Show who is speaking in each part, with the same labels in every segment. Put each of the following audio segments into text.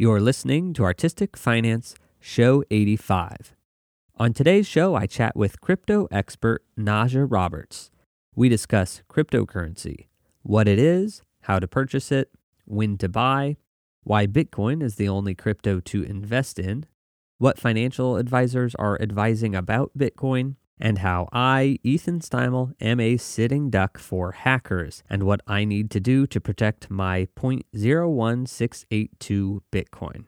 Speaker 1: You're listening to Artistic Finance, Show 85. On today's show, I chat with crypto expert Naja Roberts. We discuss cryptocurrency, what it is, how to purchase it, when to buy, why Bitcoin is the only crypto to invest in, what financial advisors are advising about Bitcoin, and how I, Ethan Steimel, am a sitting duck for hackers and what I need to do to protect my 0.01682 Bitcoin.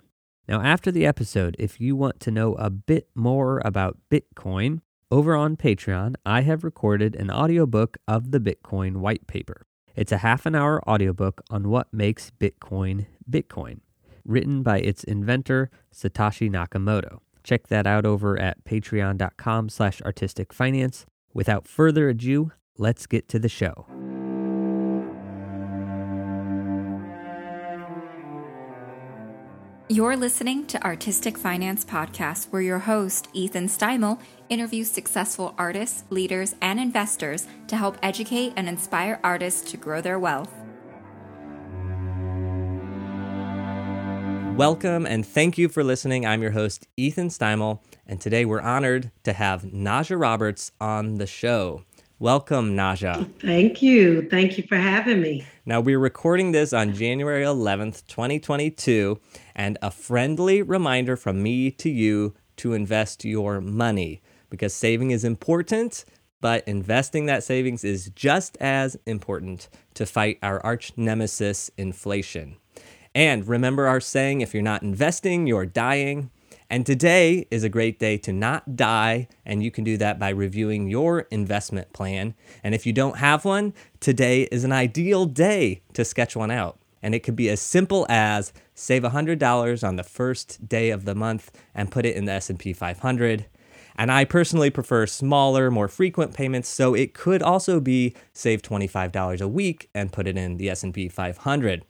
Speaker 1: Now, after the episode, if you want to know a bit more about Bitcoin, over on Patreon, I have recorded an audiobook of the Bitcoin white paper. It's a half an hour audiobook on what makes Bitcoin Bitcoin, written by its inventor, Satoshi Nakamoto. Check that out over at patreon.com slash artistic finance. Without further ado, let's get to the show.
Speaker 2: You're listening to Artistic Finance Podcast, where your host, Ethan Steimel, interviews successful artists, leaders, and investors to help educate and inspire artists to grow their wealth.
Speaker 1: Welcome and thank you for listening. I'm your host, Ethan Steimel, and today we're honored to have Naja Roberts on the show. Welcome, Naja.
Speaker 3: Thank you. Thank you for having me.
Speaker 1: Now, we're recording this on January 11th, 2022, and a friendly reminder from me to you to invest your money because saving is important, but investing that savings is just as important to fight our arch nemesis, inflation. And remember our saying if you're not investing, you're dying. And today is a great day to not die, and you can do that by reviewing your investment plan. And if you don't have one, today is an ideal day to sketch one out. And it could be as simple as save $100 on the first day of the month and put it in the S&P 500. And I personally prefer smaller, more frequent payments, so it could also be save $25 a week and put it in the S&P 500.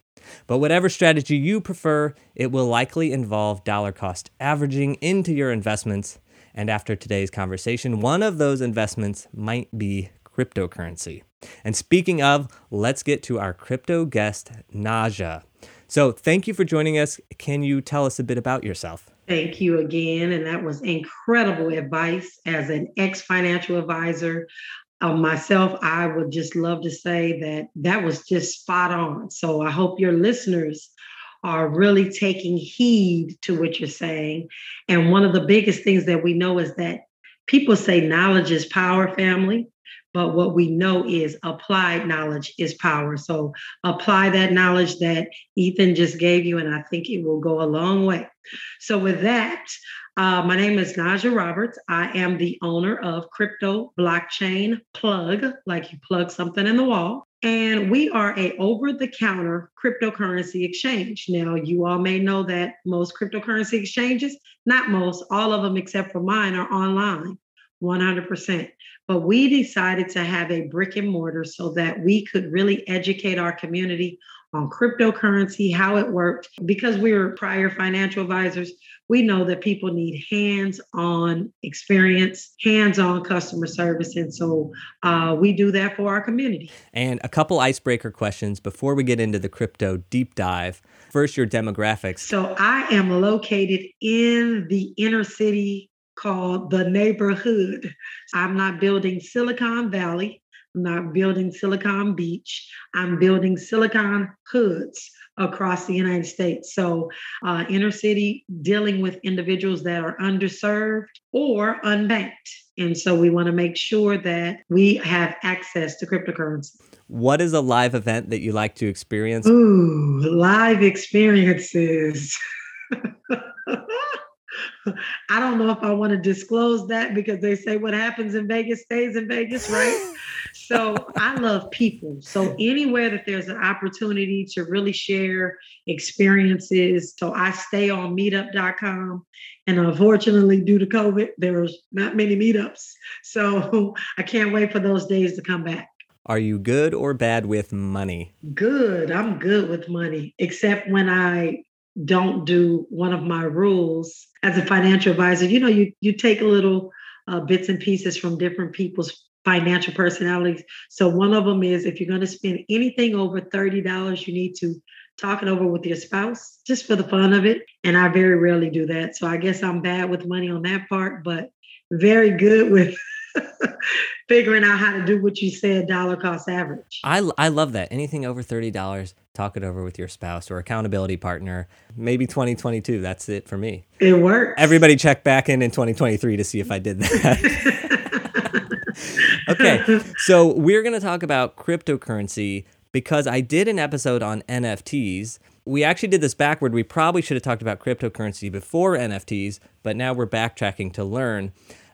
Speaker 1: But whatever strategy you prefer, it will likely involve dollar cost averaging into your investments. And after today's conversation, one of those investments might be cryptocurrency. And speaking of, let's get to our crypto guest, Naja. So, thank you for joining us. Can you tell us a bit about yourself?
Speaker 3: Thank you again. And that was incredible advice as an ex financial advisor uh, myself, I would just love to say that that was just spot on. So I hope your listeners are really taking heed to what you're saying. And one of the biggest things that we know is that people say knowledge is power, family. But what we know is applied knowledge is power. So apply that knowledge that Ethan just gave you, and I think it will go a long way. So, with that, uh, my name is Naja Roberts. I am the owner of Crypto Blockchain Plug, like you plug something in the wall. And we are a over-the-counter cryptocurrency exchange. Now, you all may know that most cryptocurrency exchanges, not most, all of them except for mine, are online. 100%. But we decided to have a brick and mortar so that we could really educate our community on cryptocurrency, how it worked. Because we were prior financial advisors, we know that people need hands on experience, hands on customer service. And so uh, we do that for our community.
Speaker 1: And a couple icebreaker questions before we get into the crypto deep dive. First, your demographics.
Speaker 3: So I am located in the inner city called the neighborhood. I'm not building Silicon Valley. I'm not building Silicon Beach. I'm building Silicon hoods across the United States. So, uh, inner city dealing with individuals that are underserved or unbanked. And so, we want to make sure that we have access to cryptocurrency.
Speaker 1: What is a live event that you like to experience?
Speaker 3: Ooh, live experiences. I don't know if I want to disclose that because they say what happens in Vegas stays in Vegas, right? so I love people. So anywhere that there's an opportunity to really share experiences. So I stay on meetup.com. And unfortunately, due to COVID, there's not many meetups. So I can't wait for those days to come back.
Speaker 1: Are you good or bad with money?
Speaker 3: Good. I'm good with money, except when I don't do one of my rules as a financial advisor. You know, you you take little uh, bits and pieces from different people's financial personalities. So one of them is if you're going to spend anything over $30, you need to talk it over with your spouse just for the fun of it. And I very rarely do that. So I guess I'm bad with money on that part, but very good with figuring out how to do what you said dollar cost average.
Speaker 1: I, I love that. Anything over $30, talk it over with your spouse or accountability partner. Maybe 2022. That's it for me.
Speaker 3: It works.
Speaker 1: Everybody check back in in 2023 to see if I did that. okay. So we're going to talk about cryptocurrency because I did an episode on NFTs. We actually did this backward. We probably should have talked about cryptocurrency before NFTs, but now we're backtracking to learn.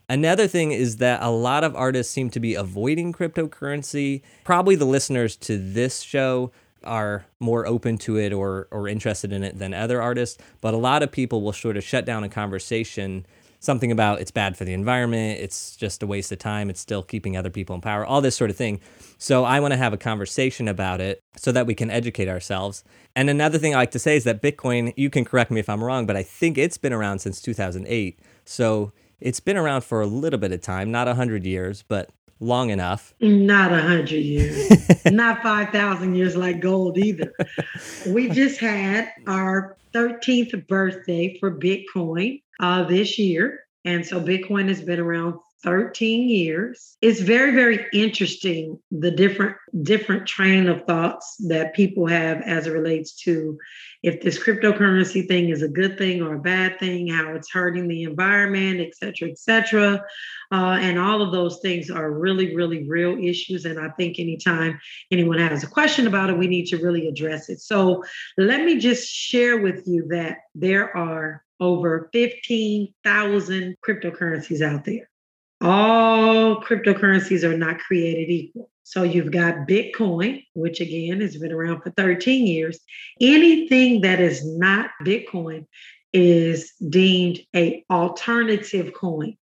Speaker 1: Another thing is that a lot of artists seem to be avoiding cryptocurrency. Probably the listeners to this show are more open to it or, or interested in it than other artists, but a lot of people will sort of shut down a conversation something about it's bad for the environment, it's just a waste of time, it's still keeping other people in power, all this sort of thing. So I want to have a conversation about it so that we can educate ourselves. And another thing I like to say is that Bitcoin, you can correct me if I'm wrong, but I think it's been around since 2008. So it's been around for a little bit of time, not 100 years, but long enough.
Speaker 3: Not 100 years, not 5,000 years like gold either. we just had our 13th birthday for Bitcoin uh, this year. And so Bitcoin has been around 13 years. It's very, very interesting the different different train of thoughts that people have as it relates to if this cryptocurrency thing is a good thing or a bad thing, how it's hurting the environment, et cetera, et cetera. Uh, and all of those things are really, really real issues. And I think anytime anyone has a question about it, we need to really address it. So let me just share with you that there are over 15,000 cryptocurrencies out there. All cryptocurrencies are not created equal. So you've got Bitcoin, which again has been around for 13 years. Anything that is not Bitcoin is deemed a alternative coin,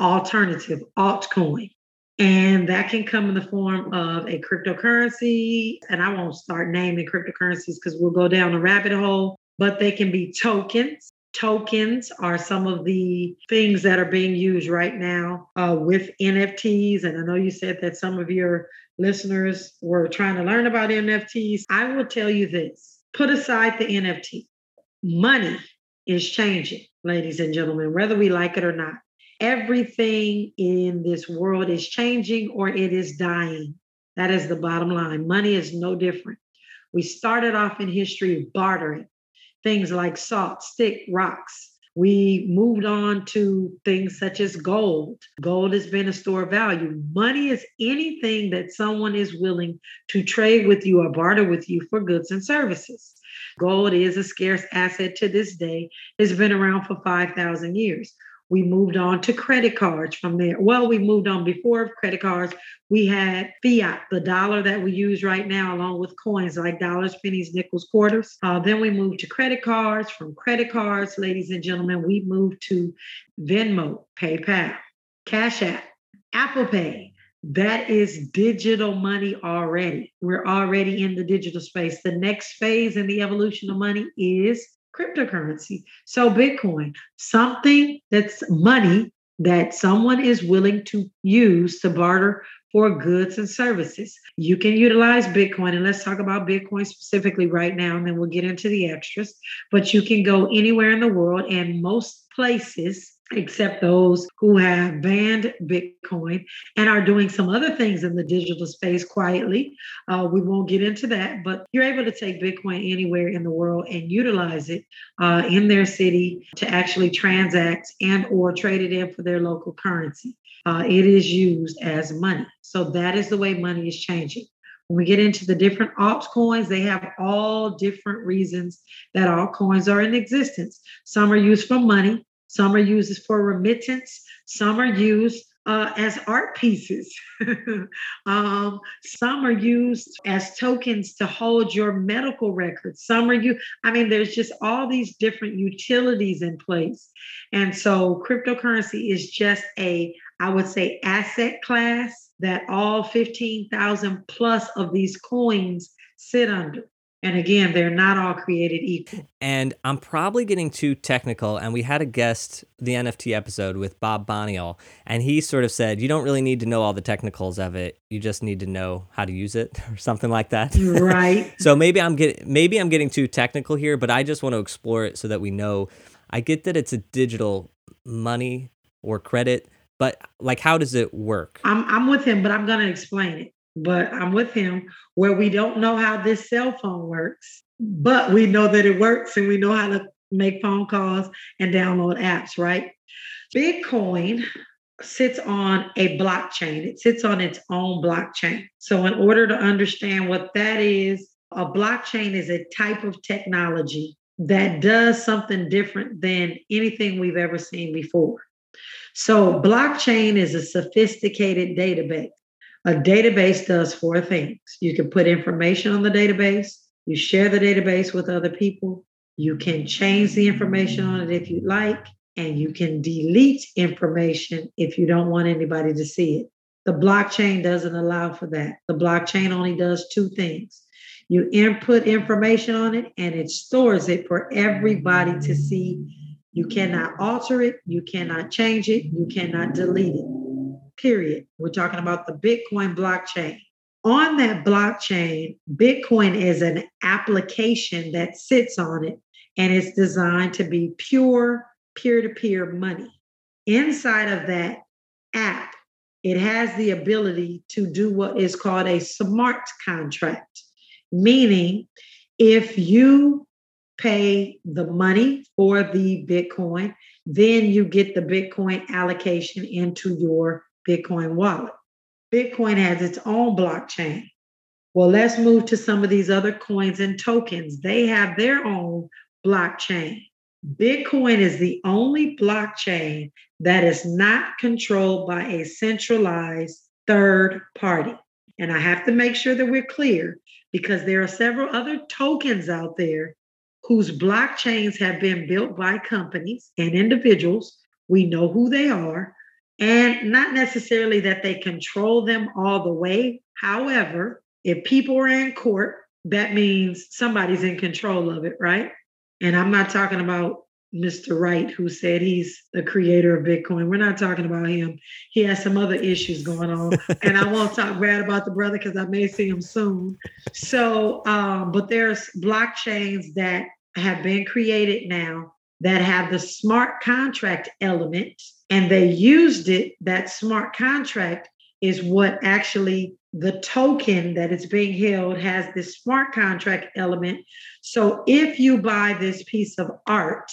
Speaker 3: alternative altcoin. And that can come in the form of a cryptocurrency. And I won't start naming cryptocurrencies because we'll go down a rabbit hole, but they can be tokens tokens are some of the things that are being used right now uh, with NFTs. And I know you said that some of your listeners were trying to learn about NFTs. I will tell you this put aside the NFT, money is changing, ladies and gentlemen, whether we like it or not. Everything in this world is changing or it is dying. That is the bottom line. Money is no different. We started off in history bartering things like salt, stick, rocks. We moved on to things such as gold. Gold has been a store of value. Money is anything that someone is willing to trade with you or barter with you for goods and services. Gold is a scarce asset to this day. It's been around for 5,000 years. We moved on to credit cards from there. Well, we moved on before credit cards. We had fiat, the dollar that we use right now, along with coins like dollars, pennies, nickels, quarters. Uh, then we moved to credit cards. From credit cards, ladies and gentlemen, we moved to Venmo, PayPal, Cash App, Apple Pay. That is digital money already. We're already in the digital space. The next phase in the evolution of money is cryptocurrency. So, Bitcoin, something that's money that someone is willing to use to barter for goods and services. You can utilize Bitcoin, and let's talk about Bitcoin specifically right now, and then we'll get into the extras. But you can go anywhere in the world, and most places except those who have banned Bitcoin and are doing some other things in the digital space quietly. Uh, we won't get into that, but you're able to take Bitcoin anywhere in the world and utilize it uh, in their city to actually transact and or trade it in for their local currency. Uh, it is used as money. So that is the way money is changing. When we get into the different altcoins, they have all different reasons that altcoins are in existence. Some are used for money, some are used for remittance. Some are used uh, as art pieces. um, some are used as tokens to hold your medical records. Some are you. I mean, there's just all these different utilities in place, and so cryptocurrency is just a, I would say, asset class that all fifteen thousand plus of these coins sit under. And again, they're not all created equal.
Speaker 1: And I'm probably getting too technical. And we had a guest, the NFT episode with Bob Boniel, and he sort of said, you don't really need to know all the technicals of it. You just need to know how to use it or something like that.
Speaker 3: Right.
Speaker 1: so maybe I'm getting maybe I'm getting too technical here, but I just want to explore it so that we know. I get that it's a digital money or credit, but like how does it work?
Speaker 3: I'm I'm with him, but I'm gonna explain it but I'm with him where we don't know how this cell phone works, but we know that it works and we know how to make phone calls and download apps, right? Bitcoin sits on a blockchain, it sits on its own blockchain. So, in order to understand what that is, a blockchain is a type of technology that does something different than anything we've ever seen before. So, blockchain is a sophisticated database. A database does four things. You can put information on the database, you share the database with other people, you can change the information on it if you like, and you can delete information if you don't want anybody to see it. The blockchain doesn't allow for that. The blockchain only does two things. You input information on it and it stores it for everybody to see. You cannot alter it, you cannot change it, you cannot delete it period. We're talking about the Bitcoin blockchain. On that blockchain, Bitcoin is an application that sits on it and it's designed to be pure peer to peer money. Inside of that app, it has the ability to do what is called a smart contract, meaning if you pay the money for the Bitcoin, then you get the Bitcoin allocation into your Bitcoin wallet. Bitcoin has its own blockchain. Well, let's move to some of these other coins and tokens. They have their own blockchain. Bitcoin is the only blockchain that is not controlled by a centralized third party. And I have to make sure that we're clear because there are several other tokens out there whose blockchains have been built by companies and individuals. We know who they are. And not necessarily that they control them all the way. However, if people are in court, that means somebody's in control of it, right? And I'm not talking about Mr. Wright, who said he's the creator of Bitcoin. We're not talking about him. He has some other issues going on. and I won't talk bad about the brother because I may see him soon. So, um, but there's blockchains that have been created now that have the smart contract element and they used it that smart contract is what actually the token that is being held has this smart contract element. So if you buy this piece of art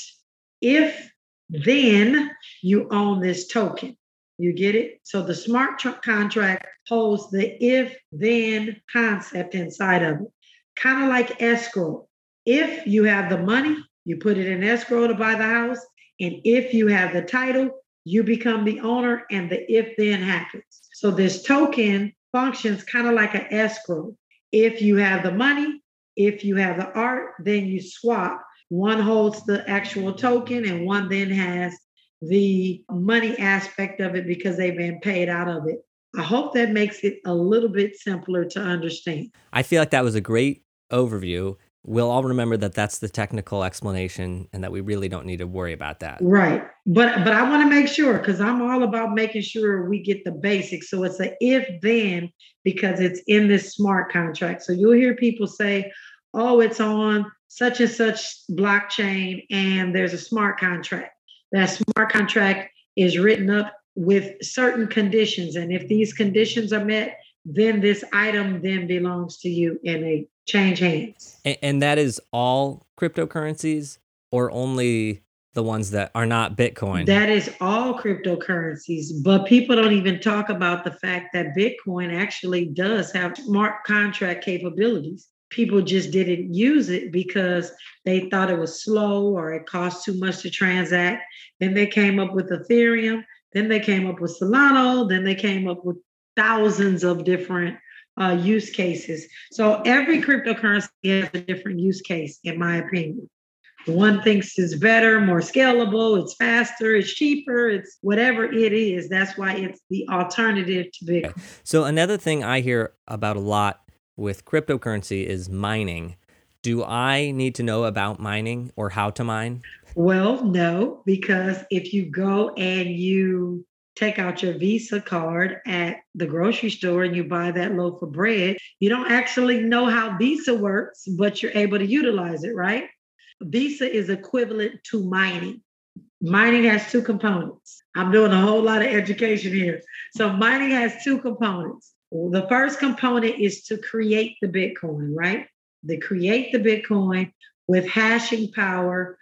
Speaker 3: if then you own this token you get it? So the smart tr- contract holds the if then concept inside of it. Kind of like escrow. If you have the money you put it in escrow to buy the house and if you have the title you become the owner and the if then happens. So this token functions kind of like an escrow. If you have the money, if you have the art, then you swap. One holds the actual token and one then has the money aspect of it because they've been paid out of it. I hope that makes it a little bit simpler to understand.
Speaker 1: I feel like that was a great overview we'll all remember that that's the technical explanation and that we really don't need to worry about that.
Speaker 3: Right. But but i want to make sure because i'm all about making sure we get the basics. So it's a if then because it's in this smart contract. So you'll hear people say oh it's on such and such blockchain and there's a smart contract. That smart contract is written up with certain conditions. And if these conditions are met then this item then belongs to you in a change hands.
Speaker 1: And, and that is all cryptocurrencies or only the ones that are not Bitcoin?
Speaker 3: That is all cryptocurrencies, but people don't even talk about the fact that Bitcoin actually does have smart contract capabilities. People just didn't use it because they thought it was slow or it cost too much to transact. Then they came up with Ethereum. Then they came up with Solana. Then they came up with thousands of different uh, use cases. So every cryptocurrency has a different use case, in my opinion. One thinks it's better, more scalable, it's faster, it's cheaper, it's whatever it is. That's why it's the alternative to Bitcoin.
Speaker 1: So another thing I hear about a lot with cryptocurrency is mining. Do I need to know about mining or how to mine?
Speaker 3: Well, no, because if you go and you take out your Visa card at the grocery store and you buy that loaf of bread, you don't actually know how Visa works, but you're able to utilize it, right? Visa is equivalent to mining. Mining has two components. I'm doing a whole lot of education here. So, mining has two components. The first component is to create the Bitcoin, right? To create the Bitcoin with hashing power.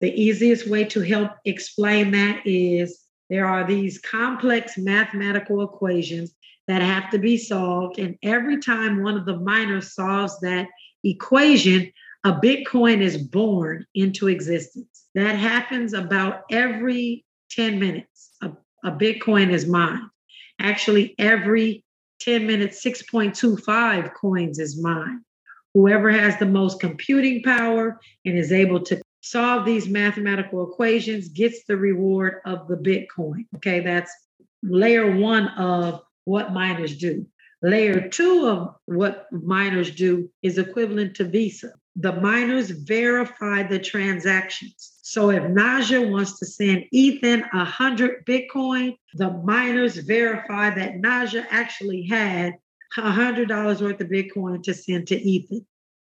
Speaker 3: The easiest way to help explain that is there are these complex mathematical equations that have to be solved. And every time one of the miners solves that equation, a Bitcoin is born into existence. That happens about every 10 minutes. A, a Bitcoin is mined. Actually, every 10 minutes, 6.25 coins is mine. Whoever has the most computing power and is able to solve these mathematical equations gets the reward of the Bitcoin. Okay, that's layer one of what miners do. Layer two of what miners do is equivalent to Visa. The miners verify the transactions. So if Naja wants to send Ethan 100 Bitcoin, the miners verify that Naja actually had $100 worth of Bitcoin to send to Ethan.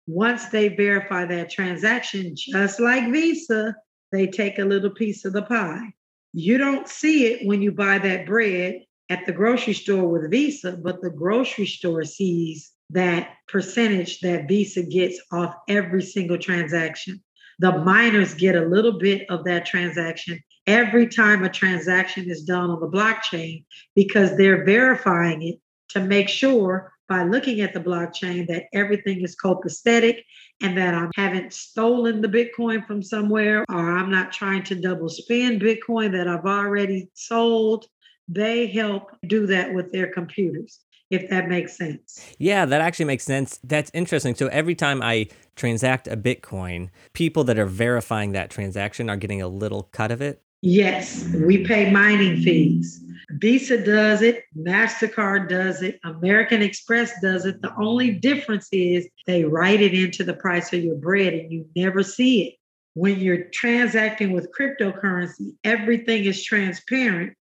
Speaker 3: Once they verify that transaction, just like Visa, they take a little piece of the pie. You don't see it when you buy that bread at the grocery store with Visa, but the grocery store sees that percentage that Visa gets off every single transaction. The miners get a little bit of that transaction every time a transaction is done on the blockchain because they're verifying it to make sure by looking at the blockchain that everything is copacetic and that I haven't stolen the Bitcoin from somewhere or I'm not trying to double spend Bitcoin that I've already sold. They help do that with their computers if that makes sense.
Speaker 1: Yeah, that actually makes sense. That's interesting. So every time I transact a Bitcoin, people that are verifying that transaction are getting a little cut of it.
Speaker 3: Yes, we pay mining fees. Visa does it, MasterCard does it, American Express does it. The only difference is they write it into the price of your bread and you never see it. When you're transacting with cryptocurrency, everything is transparent.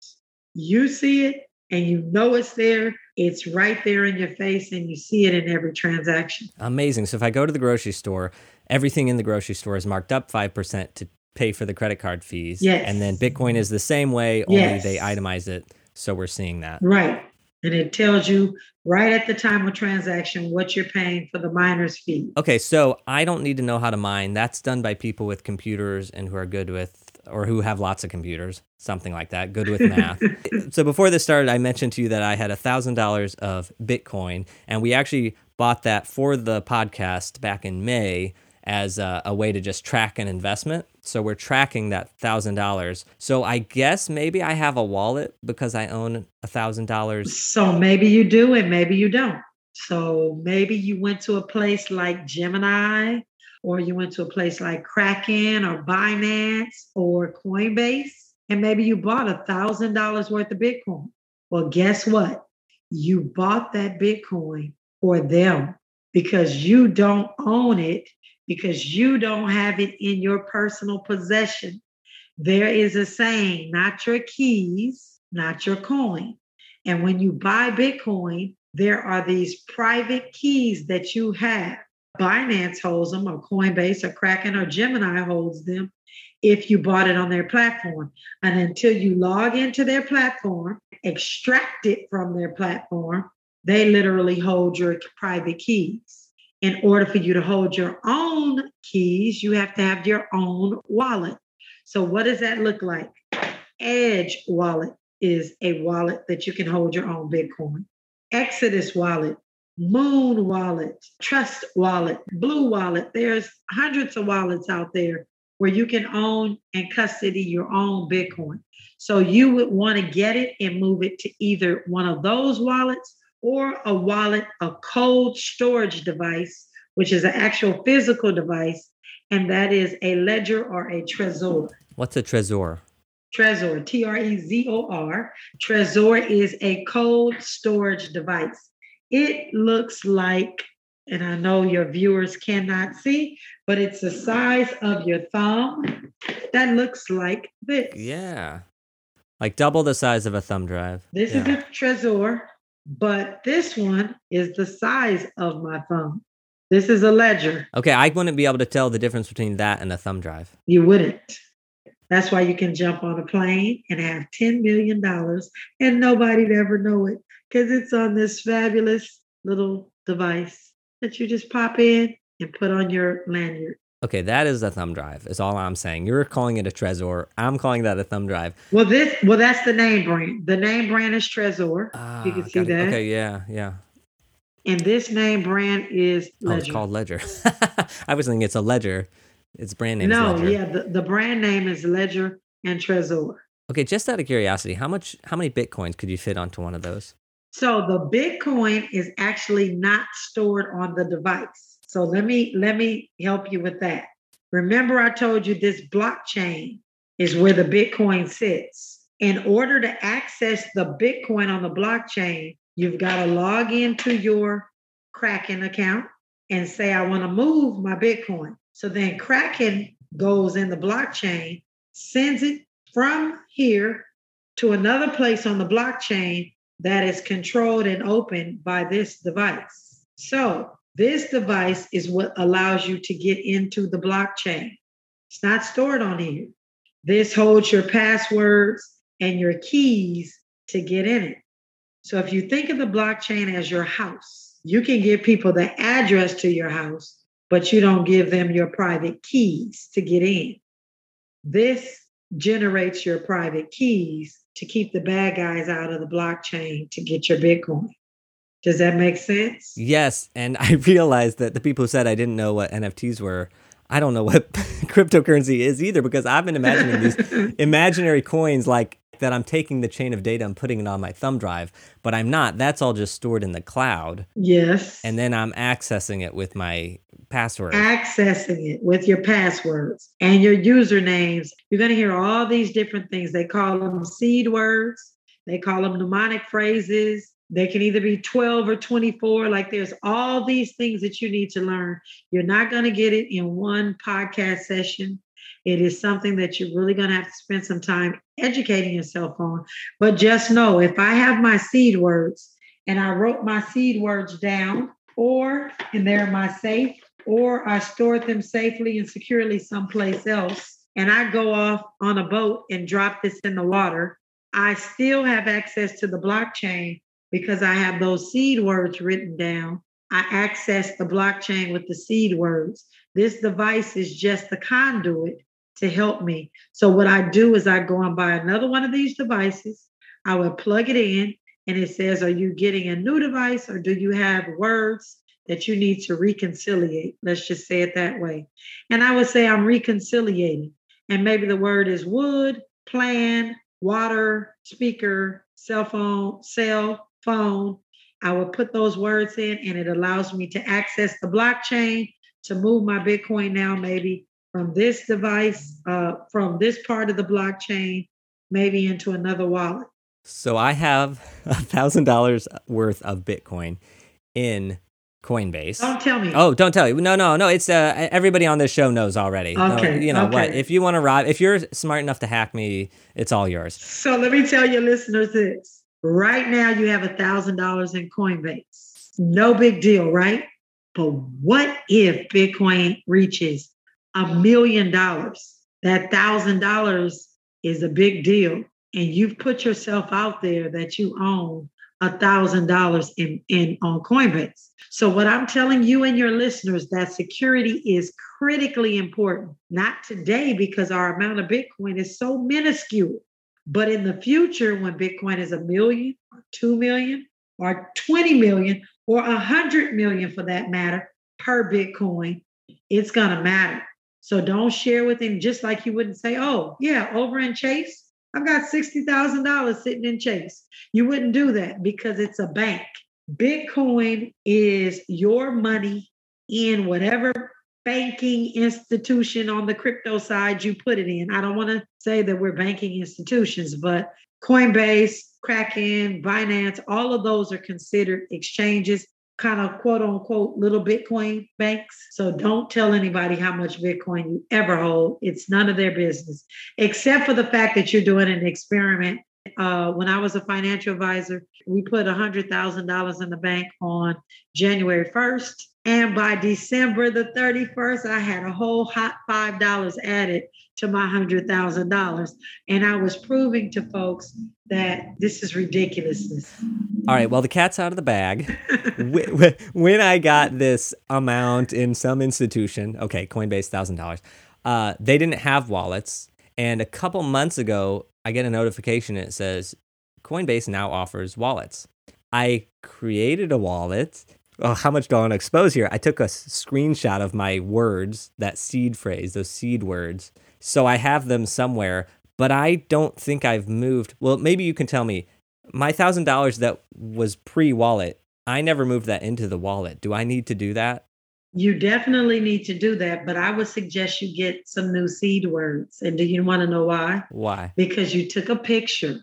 Speaker 3: You see it and you know it's there. It's right there in your face and you see it in every transaction.
Speaker 1: Amazing. So if I go to the grocery store, everything in the grocery store is marked up 5% to pay for the credit card fees.
Speaker 3: Yes.
Speaker 1: And then Bitcoin is the same way, only yes. they itemize it. So we're seeing that.
Speaker 3: Right. And it tells you right at the time of transaction what you're paying for the miner's fee.
Speaker 1: Okay, so I don't need to know how to mine. That's done by people with computers and who are good with or who have lots of computers, something like that, good with math. so before this started, I mentioned to you that I had $1,000 of Bitcoin, and we actually bought that for the podcast back in May as a, a, way to just track an investment. So we're tracking that thousand dollars. So I guess maybe I have a wallet because I own a thousand dollars.
Speaker 3: So maybe you do and maybe you don't. So maybe you went to a place like Gemini or you went to a place like Kraken or Binance or Coinbase and maybe you bought a thousand dollars worth of Bitcoin. Well, guess what? You bought that Bitcoin for them because you don't own it because you don't have it in your personal possession. There is a saying, not your keys, not your coin. And when you buy Bitcoin, there are these private keys that you have. Binance holds them, or Coinbase, or Kraken, or Gemini holds them if you bought it on their platform. And until you log into their platform, extract it from their platform, they literally hold your private keys in order for you to hold your own keys, you have to have your own wallet. So, what does that look like? Edge wallet is a wallet that you can hold your own Bitcoin. Exodus wallet, Muun wallet, Trust wallet, Blue wallet. There's hundreds of wallets out there where you can own and custody your own Bitcoin. So you would want to get it and move it to either one of those wallets or a wallet, a cold storage device, which is an actual physical device, and that is a ledger or a trezor.
Speaker 1: What's a trezor?
Speaker 3: Trezor, T R E Z O R. Trezor is a cold storage device. It looks like and I know your viewers cannot see, but it's the size of your thumb that looks like this.
Speaker 1: Yeah. Like double the size of a thumb drive.
Speaker 3: This
Speaker 1: yeah.
Speaker 3: is a Trezor, but this one is the size of my thumb. This is a ledger.
Speaker 1: Okay, I wouldn't be able to tell the difference between that and a thumb drive.
Speaker 3: You wouldn't. That's why you can jump on a plane and have $10 million and nobody'd ever know it because it's on this fabulous little device that you just pop in and put on your lanyard.
Speaker 1: Okay, that is a thumb drive. Is all I'm saying. You're calling it a Trezor. I'm calling that a thumb drive.
Speaker 3: Well, this well that's the name brand. The name brand is Trezor.
Speaker 1: Ah,
Speaker 3: you can see
Speaker 1: it.
Speaker 3: that.
Speaker 1: Okay, yeah, yeah.
Speaker 3: And this name brand is
Speaker 1: Oh, it's called Ledger. I was thinking it's a Ledger. Its brand name
Speaker 3: no,
Speaker 1: Ledger.
Speaker 3: yeah, the, the brand name is Ledger and Trezor.
Speaker 1: Okay, just out of curiosity, how much how many bitcoins could you fit onto one of those?
Speaker 3: So the Bitcoin is actually not stored on the device. So let me let me help you with that. Remember I told you this blockchain is where the Bitcoin sits. In order to access the Bitcoin on the blockchain, you've got to log into your Kraken account and say I want to move my Bitcoin. So then Kraken goes in the blockchain, sends it from here to another place on the blockchain that is controlled and opened by this device. So, this device is what allows you to get into the blockchain. It's not stored on here. This holds your passwords and your keys to get in it. So, if you think of the blockchain as your house, you can give people the address to your house, but you don't give them your private keys to get in. This generates your private keys to keep the bad guys out of the blockchain to get your Bitcoin. Does that make sense?
Speaker 1: Yes, and I realized that the people who said I didn't know what NFTs were, I don't know what cryptocurrency is either because I've been imagining these imaginary coins like that I'm taking the chain of data and putting it on my thumb drive, but I'm not. That's all just stored in the cloud.
Speaker 3: Yes.
Speaker 1: And then I'm accessing it with my password.
Speaker 3: Accessing it with your passwords and your usernames. You're going to hear all these different things. They call them seed words, they call them mnemonic phrases. They can either be 12 or 24. Like there's all these things that you need to learn. You're not going to get it in one podcast session. It is something that you're really going to have to spend some time educating yourself on. But just know if I have my seed words and I wrote my seed words down, or and they're in my safe, or I stored them safely and securely someplace else, and I go off on a boat and drop this in the water, I still have access to the blockchain because I have those seed words written down. I access the blockchain with the seed words. This device is just the conduit to help me. So, what I do is I go and buy another one of these devices. I will plug it in, and it says, Are you getting a new device or do you have words that you need to reconciliate? Let's just say it that way. And I would say, I'm reconciliating. And maybe the word is wood, plan, water, speaker, cell phone, cell phone. I would put those words in, and it allows me to access the blockchain to move my Bitcoin now, maybe from this device, uh, from this part of the blockchain, maybe into another wallet.
Speaker 1: So I have a thousand dollars worth of Bitcoin in Coinbase.
Speaker 3: Don't tell me.
Speaker 1: Oh, don't tell you. No, no, no. It's uh, everybody on this show knows already. No,
Speaker 3: Okay,
Speaker 1: you know what? If you want to rob, if you're smart enough to hack me, it's all yours.
Speaker 3: So let me tell your listeners this. Right now, you have a thousand dollars in Coinbase. No big deal, right? But what if Bitcoin reaches a million dollars? That thousand dollars is a big deal. And you've put yourself out there that you own a thousand dollars in in on Coinbase. So what I'm telling you and your listeners that security is critically important. Not today because our amount of Bitcoin is so minuscule, but in the future when Bitcoin is a million, or 2 million, or 20 million, or 100 million for that matter per Bitcoin, it's to matter. So don't share with him just like you wouldn't say, "Oh, yeah, over in Chase, I've got $60,000 sitting in Chase. You wouldn't do that because it's a bank. Bitcoin is your money in whatever banking institution on the crypto side you put it in. I don't want to say that we're banking institutions, but Coinbase, Kraken, Binance, all of those are considered exchanges. kind of quote unquote little Bitcoin banks. So don't tell anybody how much Bitcoin you ever hold. It's none of their business, except for the fact that you're doing an experiment. Uh, when I was a financial advisor, we put $100,000 in the bank on January 1st. And by December the 31st, I had a whole hot $5 added to my $100,000. And I was proving to folks that this is ridiculousness.
Speaker 1: All right, well, the cat's out of the bag. when I got this amount in some institution, okay, Coinbase, $1,000, uh, they didn't have wallets. And a couple months ago, I get a notification it says Coinbase now offers wallets. I created a wallet. Oh, how much do I want to expose here? I took a screenshot of my words, that seed phrase, those seed words. So I have them somewhere, but I don't think I've moved. Well, maybe you can tell me. My $1,000 that was pre wallet, I never moved that into the wallet. Do I need to do that?
Speaker 3: You definitely need to do that, but I would suggest you get some new seed words. And do you want to know why?
Speaker 1: Why?
Speaker 3: Because you took a picture.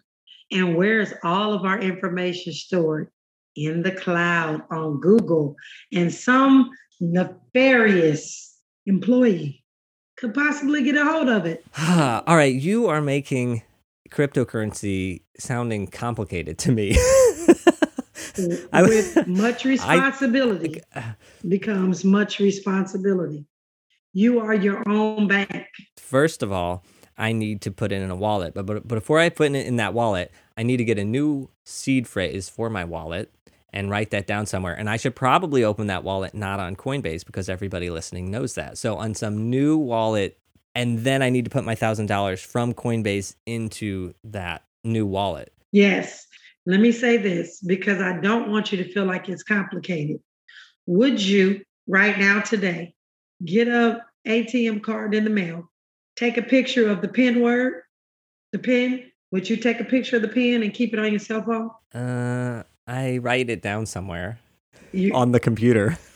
Speaker 3: And where's all of our information stored? In the cloud on Google. And some nefarious employee could possibly get a hold of it.
Speaker 1: All right, you are making cryptocurrency sounding complicated to me.
Speaker 3: With much responsibility I, uh, becomes much responsibility. You are your own bank.
Speaker 1: First of all, I need to put it in a wallet. But, but, but before I put it in that wallet, I need to get a new seed phrase for my wallet and write that down somewhere. And I should probably open that wallet not on Coinbase because everybody listening knows that. So on some new wallet, and then I need to put my thousand dollars from Coinbase into that new wallet.
Speaker 3: Yes. Let me say this because I don't want you to feel like it's complicated. Would you right now today get a ATM card in the mail, take a picture of the pin word, the pin? Would you take a picture of the pin and keep it on your cell phone?
Speaker 1: Uh, I write it down somewhere you... on the computer.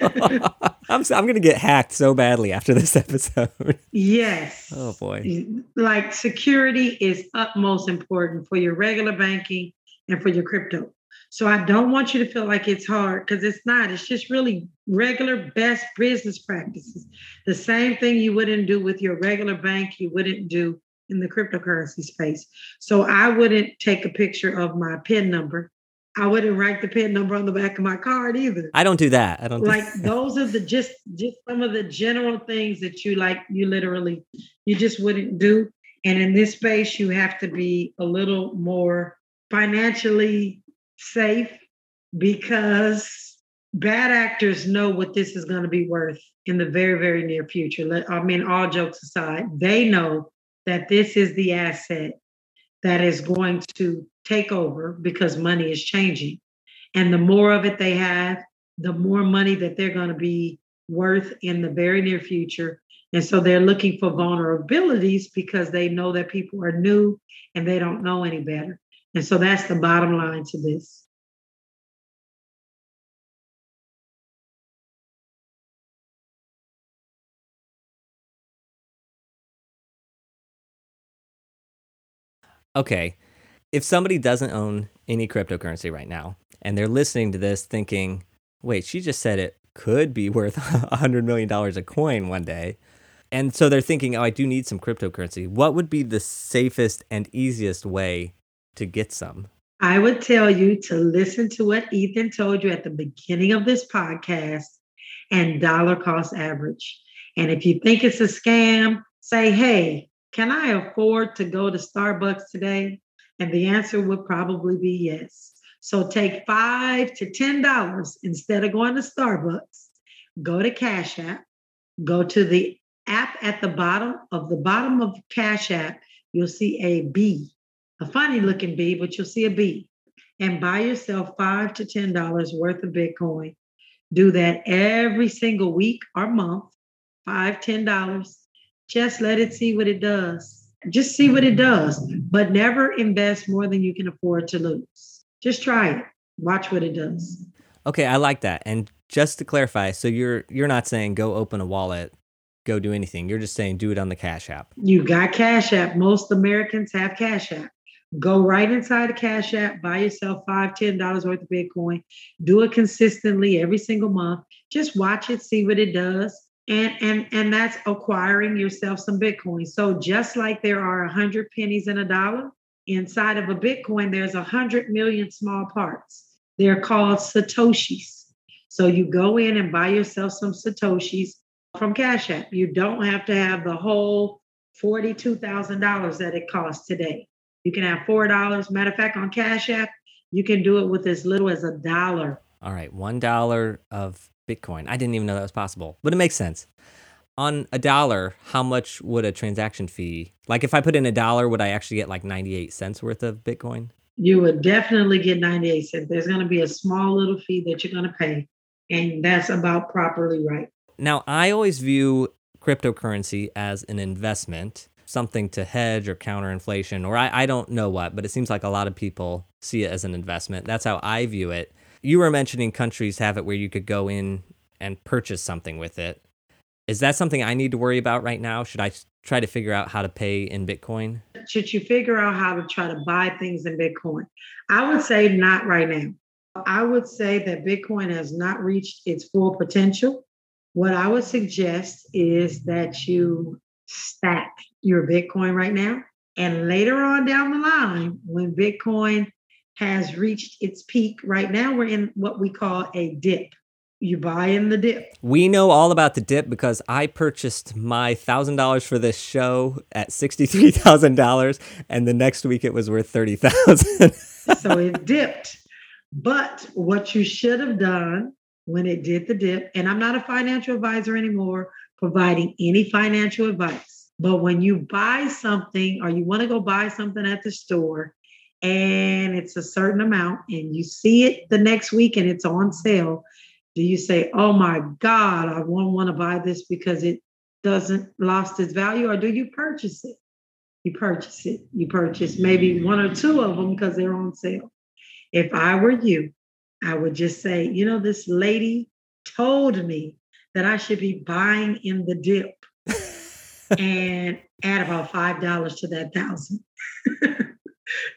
Speaker 1: I'm I'm gonna get hacked so badly after this episode.
Speaker 3: Yes.
Speaker 1: Oh boy.
Speaker 3: Like security is utmost important for your regular banking and for your crypto. So I don't want you to feel like it's hard because it's not. It's just really regular best business practices. The same thing you wouldn't do with your regular bank, you wouldn't do in the cryptocurrency space. So I wouldn't take a picture of my PIN number. I wouldn't write the PIN number on the back of my card either.
Speaker 1: I don't do that. I don't
Speaker 3: like those are the just just some of the general things that you like you literally you just wouldn't do. And in this space, you have to be a little more financially safe because bad actors know what this is going to be worth in the very, very near future. I mean, all jokes aside, they know that this is the asset that is going to take over because money is changing. And the more of it they have, the more money that they're going to be worth in the very near future. And so they're looking for vulnerabilities because they know that people are new and they don't know any better. And so that's the bottom line to this.
Speaker 1: Okay, if somebody doesn't own any cryptocurrency right now and they're listening to this thinking, wait, she just said it could be worth a $100 million a coin one day. And so they're thinking, oh, I do need some cryptocurrency. What would be the safest and easiest way to get some?
Speaker 3: I would tell you to listen to what Ethan told you at the beginning of this podcast and dollar cost average. And if you think it's a scam, say, hey, can I afford to go to Starbucks today? And the answer would probably be yes. So take five to ten dollars instead of going to Starbucks. Go to Cash App. Go to the app at the bottom of the bottom of Cash App. You'll see a B, a funny looking B, but you'll see a B. And buy yourself five to ten dollars worth of Bitcoin. Do that every single week or month. Five, ten dollars just let it see what it does. Just see what it does, but never invest more than you can afford to lose. Just try it. Watch what it does.
Speaker 1: Okay, I like that. And just to clarify, so you're you're not saying go open a wallet, go do anything. You're just saying do it on the Cash App.
Speaker 3: You got Cash App. Most Americans have Cash App. Go right inside the Cash App, buy yourself five, ten dollars worth of Bitcoin. Do it consistently every single month. Just watch it, see what it does. And and and that's acquiring yourself some Bitcoin. So just like there are a hundred pennies in a dollar, inside of a Bitcoin, there's a hundred million small parts. They're called Satoshis. So you go in and buy yourself some Satoshis from Cash App. You don't have to have the whole $42,000 that it costs today. You can have $4. Matter of fact, on Cash App, you can do it with as little as a dollar.
Speaker 1: All right, $1 of Bitcoin. I didn't even know that was possible, but it makes sense. On a dollar, how much would a transaction fee? Like if I put in a dollar, would I actually get like 98 cents worth of Bitcoin?
Speaker 3: You would definitely get 98 cents. There's going to be a small little fee that you're going to pay, and that's about properly right.
Speaker 1: Now, I always view cryptocurrency as an investment, something to hedge or counter inflation, or I, I don't know what, but it seems like a lot of people see it as an investment. That's how I view it. You were mentioning countries have it where you could go in and purchase something with it. Is that something I need to worry about right now? Should I try to figure out how to pay in Bitcoin?
Speaker 3: Should you figure out how to try to buy things in Bitcoin? I would say not right now. I would say that Bitcoin has not reached its full potential. What I would suggest is that you stack your Bitcoin right now. And later on down the line, when Bitcoin has reached its peak, right now we're in what we call a dip. You buy in the dip.
Speaker 1: We know all about the dip because I purchased my thousand dollars for this show at sixty-three thousand dollars, and the next week it was worth thirty thousand.
Speaker 3: so it dipped. But what you should have done when it did the dip. And I'm not a financial advisor anymore providing any financial advice. But when you buy something or you want to go buy something at the store and it's a certain amount and you see it the next week and it's on sale, do you say, oh my God, I won't want to buy this because it doesn't lost its value? Or do you purchase it? You purchase it. You purchase maybe one or two of them because they're on sale. If I were you, I would just say, you know, this lady told me that I should be buying in the dip and add about five dollars to that thousand.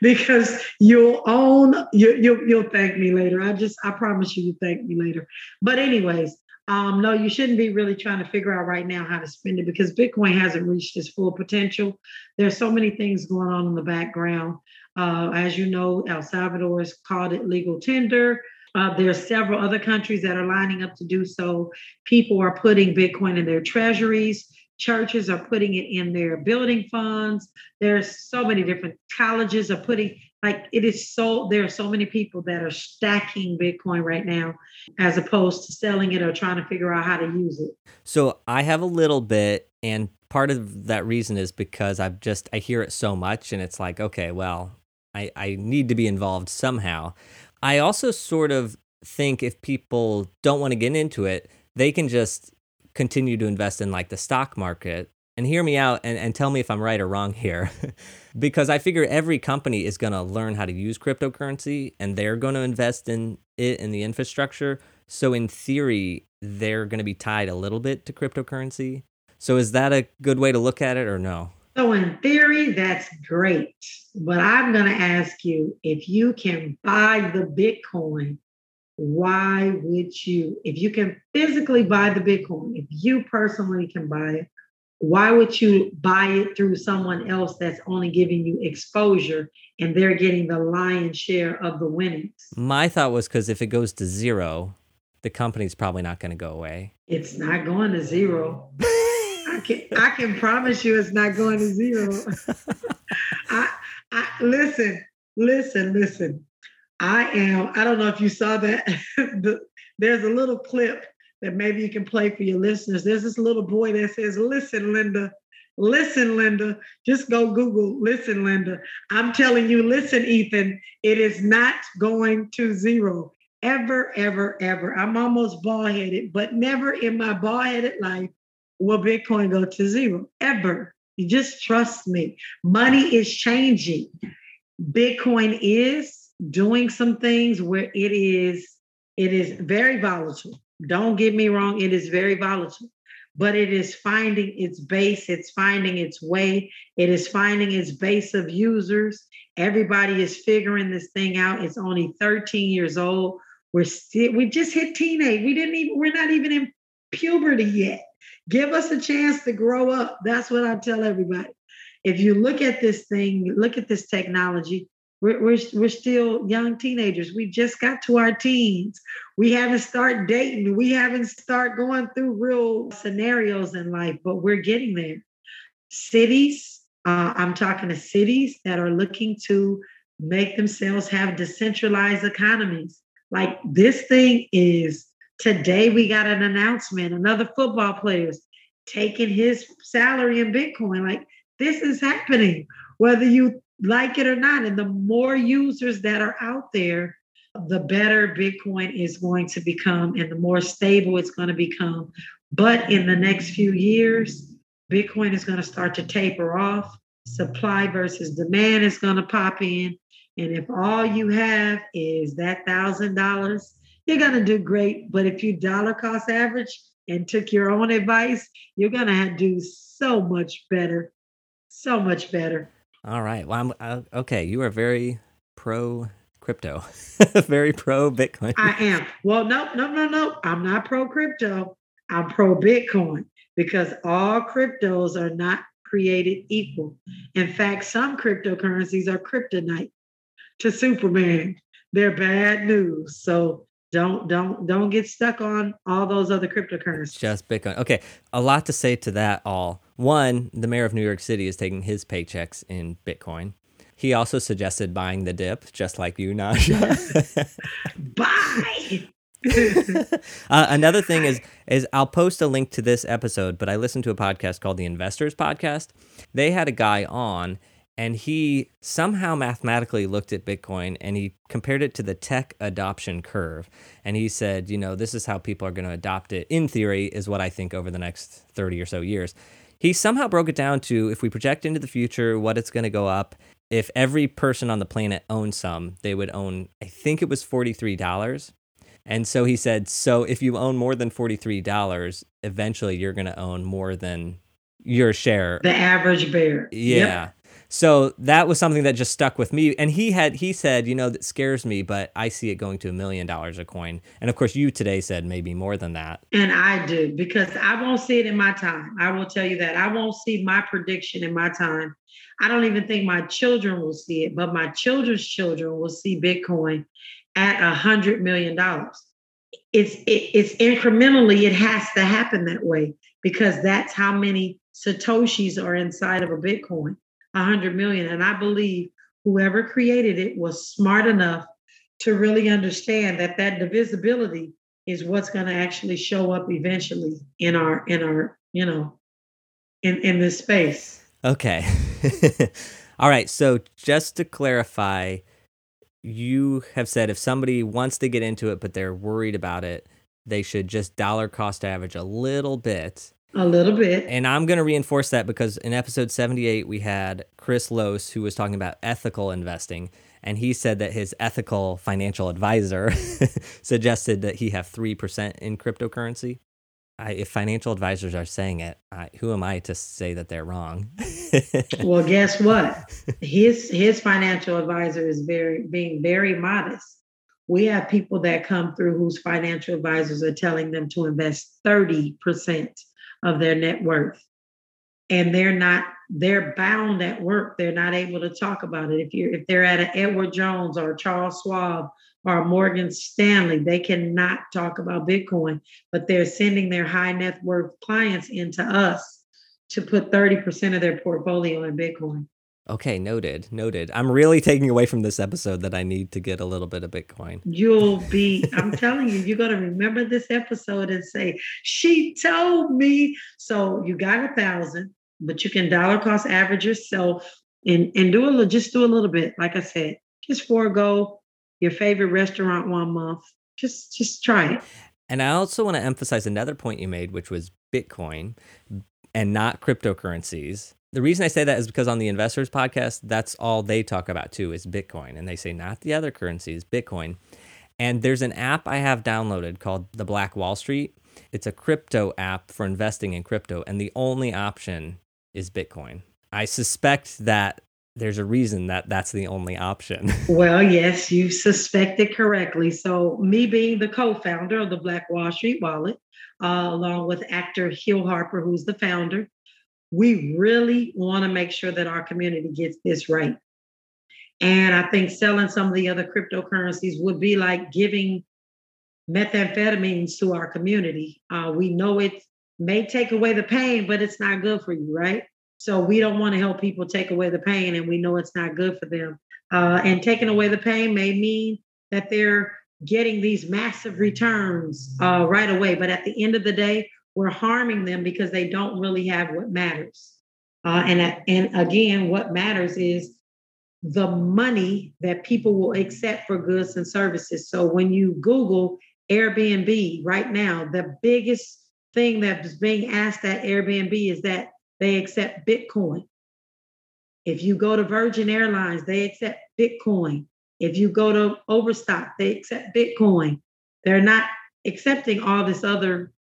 Speaker 3: because you'll own you, you you'll thank me later. I just I promise you you thank me later. But anyways, um, no, you shouldn't be really trying to figure out right now how to spend it because Bitcoin hasn't reached its full potential. There's so many things going on in the background. Uh, as you know, El Salvador has called it legal tender. Uh, there are several other countries that are lining up to do so. People are putting Bitcoin in their treasuries. Churches are putting it in their building funds. There's so many different colleges are putting like it is so there are so many people that are stacking Bitcoin right now as opposed to selling it or trying to figure out how to use it.
Speaker 1: So I have a little bit and part of that reason is because I've just I hear it so much and it's like, okay, well, I, I need to be involved somehow. I also sort of think if people don't want to get into it, they can just continue to invest in like the stock market and hear me out and, and tell me if I'm right or wrong here. because I figure every company is going to learn how to use cryptocurrency and they're going to invest in it in the infrastructure. So, in theory, they're going to be tied a little bit to cryptocurrency. So, is that a good way to look at it or no?
Speaker 3: So, in theory, that's great. But I'm going to ask you if you can buy the Bitcoin, why would you? If you can physically buy the Bitcoin, if you personally can buy it, why would you buy it through someone else that's only giving you exposure and they're getting the lion's share of the winnings?
Speaker 1: My thought was because if it goes to zero, the company's probably not going to go away.
Speaker 3: It's not going to zero. I can I can promise you it's not going to zero. I, I listen, listen, listen. I am. I don't know if you saw that. There's a little clip that maybe you can play for your listeners. There's this little boy that says, "Listen, Linda." Listen, Linda, just go Google, listen, Linda. I'm telling you, listen, Ethan, it is not going to zero ever, ever, ever. I'm almost bald headed, but never in my bald headed life will Bitcoin go to zero ever. You just trust me. Money is changing. Bitcoin is doing some things where it is it is very volatile. Don't get me wrong, it is very volatile. but it is finding its base, it's finding its way, it is finding its base of users. Everybody is figuring this thing out. It's only 13 years old. We're still, we just hit teenage. We didn't even, we're not even in puberty yet. Give us a chance to grow up. That's what I tell everybody. If you look at this thing, look at this technology, we're, we're, we're still young teenagers. We just got to our teens. We haven't started dating. We haven't started going through real scenarios in life, but we're getting there. Cities, uh, I'm talking to cities that are looking to make themselves have decentralized economies. Like this thing is today, we got an announcement. Another football player's taking his salary in Bitcoin. Like this is happening, whether you like it or not. And the more users that are out there, the better Bitcoin is going to become and the more stable it's going to become. But in the next few years, Bitcoin is going to start to taper off. Supply versus demand is going to pop in. And if all you have is that thousand dollars, you're going to do great. But if you dollar cost average and took your own advice, you're going to do so much better. So much better.
Speaker 1: All right. Well, I'm uh, okay. You are very pro crypto, very pro Bitcoin.
Speaker 3: I am. Well, no, no, no, no. I'm not pro crypto. I'm pro Bitcoin because all cryptos are not created equal. In fact, some cryptocurrencies are kryptonite to Superman. They're bad news. So don't don't don't get stuck on all those other cryptocurrencies.
Speaker 1: Just Bitcoin. Okay, a lot to say to that all. One, the mayor of New York City is taking his paychecks in Bitcoin. He also suggested buying the dip, just like you, Naja.
Speaker 3: Buy.
Speaker 1: uh, another thing is is I'll post a link to this episode, but I listened to a podcast called the Investors Podcast. They had a guy on and he somehow mathematically looked at Bitcoin and he compared it to the tech adoption curve. And he said, you know, this is how people are going to adopt it. In theory, is what I think over the next 30 or so years. He somehow broke it down to if we project into the future what it's going to go up, if every person on the planet owned some, they would own, I think it was $43. And so he said, so if you own more than $43, eventually you're going to own more than your share.
Speaker 3: The average bear.
Speaker 1: Yeah. Yep. So that was something that just stuck with me. And he had he said, you know, that scares me, but I see it going to a million dollars a coin. And of course, you today said maybe more than that.
Speaker 3: And I do because I won't see it in my time. I will tell you that I won't see my prediction in my time. I don't even think my children will see it, but my children's children will see Bitcoin at a hundred million dollars. It's it, it's incrementally. It has to happen that way because that's how many satoshis are inside of a Bitcoin. 100 million. And I believe whoever created it was smart enough to really understand that that divisibility is what's going to actually show up eventually in our in our you know in in this space.
Speaker 1: Okay. All right. So just to clarify you have said if somebody wants to get into it but they're worried about it they should just dollar cost average a little bit
Speaker 3: a little bit.
Speaker 1: And I'm going to reinforce that because in episode 78, we had Chris Lose, who was talking about ethical investing. And he said that his ethical financial advisor suggested that he have 3% in cryptocurrency. I, if financial advisors are saying it, I, who am I to say that they're wrong?
Speaker 3: well, guess what? His his financial advisor is very being very modest. We have people that come through whose financial advisors are telling them to invest 30% of their net worth. And they're not, they're bound at work. They're not able to talk about it. If you're if they're at an Edward Jones or Charles Schwab or Morgan Stanley, they cannot talk about Bitcoin, but they're sending their high net worth clients into us to put 30% of their portfolio in Bitcoin.
Speaker 1: Okay, noted, noted. I'm really taking away from this episode that I need to get a little bit of Bitcoin.
Speaker 3: You'll be, I'm telling you, you're going to remember this episode and say, she told me. So you got a thousand, but you can dollar cost average yourself and, and do a little, just do a little bit. Like I said, just forego your favorite restaurant one month. Just, just try it.
Speaker 1: And I also want to emphasize another point you made, which was Bitcoin and not cryptocurrencies the reason I say that is because on the investors podcast, that's all they talk about too is Bitcoin. And they say not the other currencies, Bitcoin. And there's an app I have downloaded called the Black Wall Street. It's a crypto app for investing in crypto, and the only option is Bitcoin. I suspect that there's a reason that that's the only option.
Speaker 3: well, yes, you suspected correctly. So, me being the co founder of the Black Wall Street Wallet, uh, along with actor Hill Harper, who's the founder, we really want to make sure that our community gets this right. And I think selling some of the other cryptocurrencies would be like giving methamphetamines to our community. Uh, we know it may take away the pain, but it's not good for you, right? So we don't want to help people take away the pain, and we know it's not good for them. Uh, and taking away the pain may mean that they're getting these massive returns uh, right away. But at the end of the day, we're harming them because they don't really have what matters. Uh, and, and again, what matters is the money that people will accept for goods and services. So when you Google Airbnb right now, the biggest thing that's being asked at Airbnb is that they accept Bitcoin. If you go to Virgin Airlines, they accept Bitcoin. If you go to Overstock, they accept Bitcoin. They're not accepting all this other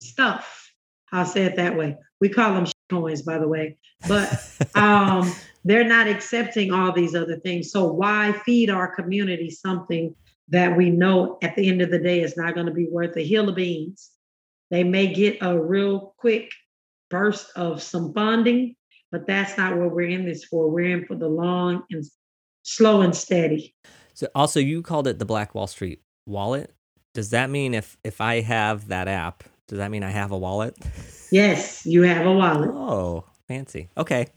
Speaker 3: stuff. I'll say it that way. We call them coins, by the way, but um, they're not accepting all these other things. So why feed our community something that we know at the end of the day is not going to be worth a hill of beans? They may get a real quick burst of some funding, but that's not what we're in this for. We're in for the long and slow and steady.
Speaker 1: So also you called it the Black Wall Street wallet. Does that mean if if I have that app, does that mean I have a wallet?
Speaker 3: Yes, you have a wallet.
Speaker 1: Oh, fancy. Okay.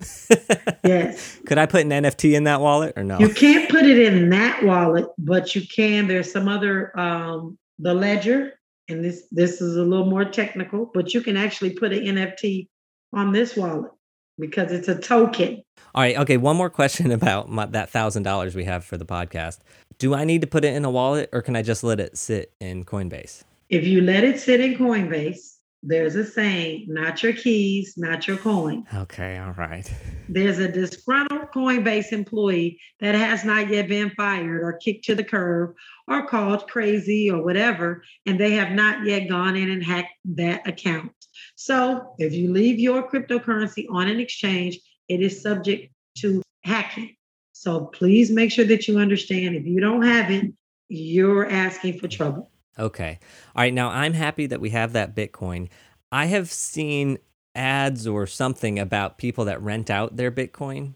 Speaker 3: yes.
Speaker 1: Could I put an NFT in that wallet or no?
Speaker 3: You can't put it in that wallet, but you can. There's some other um the ledger and this this is a little more technical, but you can actually put an NFT on this wallet because it's a token.
Speaker 1: All right. Okay. One more question about my, that thousand dollars we have for the podcast. Do I need to put it in a wallet, or can I just let it sit in Coinbase?
Speaker 3: If you let it sit in Coinbase, there's a saying, not your keys, not your coin.
Speaker 1: Okay, all right.
Speaker 3: There's a disgruntled Coinbase employee that has not yet been fired or kicked to the curb or called crazy or whatever, and they have not yet gone in and hacked that account. So if you leave your cryptocurrency on an exchange, it is subject to hacking. So please make sure that you understand if you don't have it, you're asking for trouble.
Speaker 1: Okay. All right. Now I'm happy that we have that Bitcoin. I have seen ads or something about people that rent out their Bitcoin.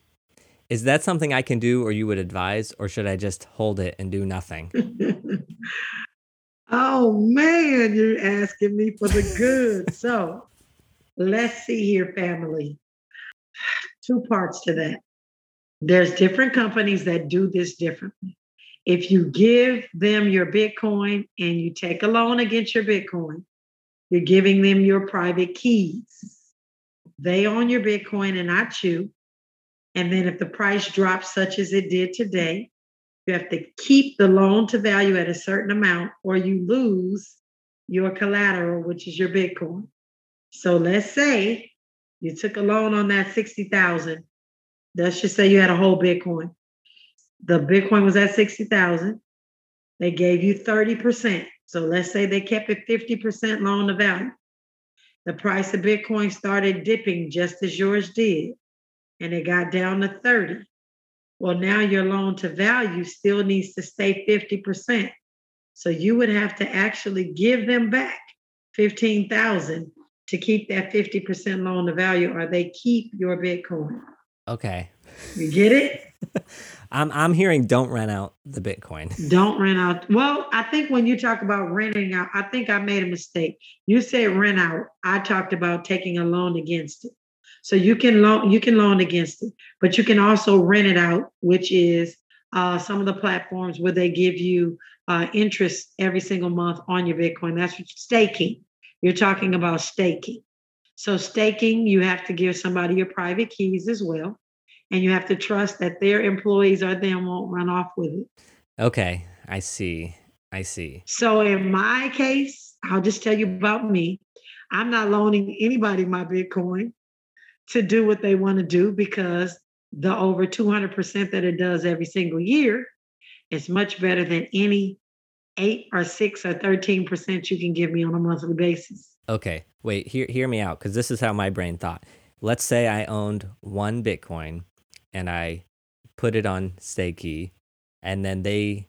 Speaker 1: Is that something I can do or you would advise, or should I just hold it and do nothing?
Speaker 3: oh, man, you're asking me for the good. so let's see here, family. Two parts to that. There's different companies that do this differently. If you give them your Bitcoin and you take a loan against your Bitcoin, you're giving them your private keys. They own your Bitcoin and not you. And then if the price drops, such as it did today, you have to keep the loan to value at a certain amount or you lose your collateral, which is your Bitcoin. So let's say you took a loan on that 60,000. Let's just say you had a whole Bitcoin the Bitcoin was at 60,000. They gave you 30%. So let's say they kept it 50% loan to value. The price of Bitcoin started dipping just as yours did, and it got down to 30. Well, now your loan to value still needs to stay 50%. So you would have to actually give them back 15,000 to keep that 50% loan to value or they keep your Bitcoin.
Speaker 1: Okay.
Speaker 3: You get it?
Speaker 1: I'm I'm hearing don't rent out the Bitcoin.
Speaker 3: Don't rent out. Well, I think when you talk about renting out, I think I made a mistake. You said rent out. I talked about taking a loan against it. So you can loan you can loan against it, but you can also rent it out, which is uh, some of the platforms where they give you uh, interest every single month on your Bitcoin. That's staking. You're talking about staking. So staking, you have to give somebody your private keys as well and you have to trust that their employees or them won't run off with it.
Speaker 1: Okay, I see. I see.
Speaker 3: So in my case, I'll just tell you about me. I'm not loaning anybody my Bitcoin to do what they want to do because the over 200% that it does every single year is much better than any eight or six or 13% you can give me on a monthly basis.
Speaker 1: Okay, wait, hear, hear me out because this is how my brain thought. Let's say I owned one Bitcoin and I put it on Stakey and then they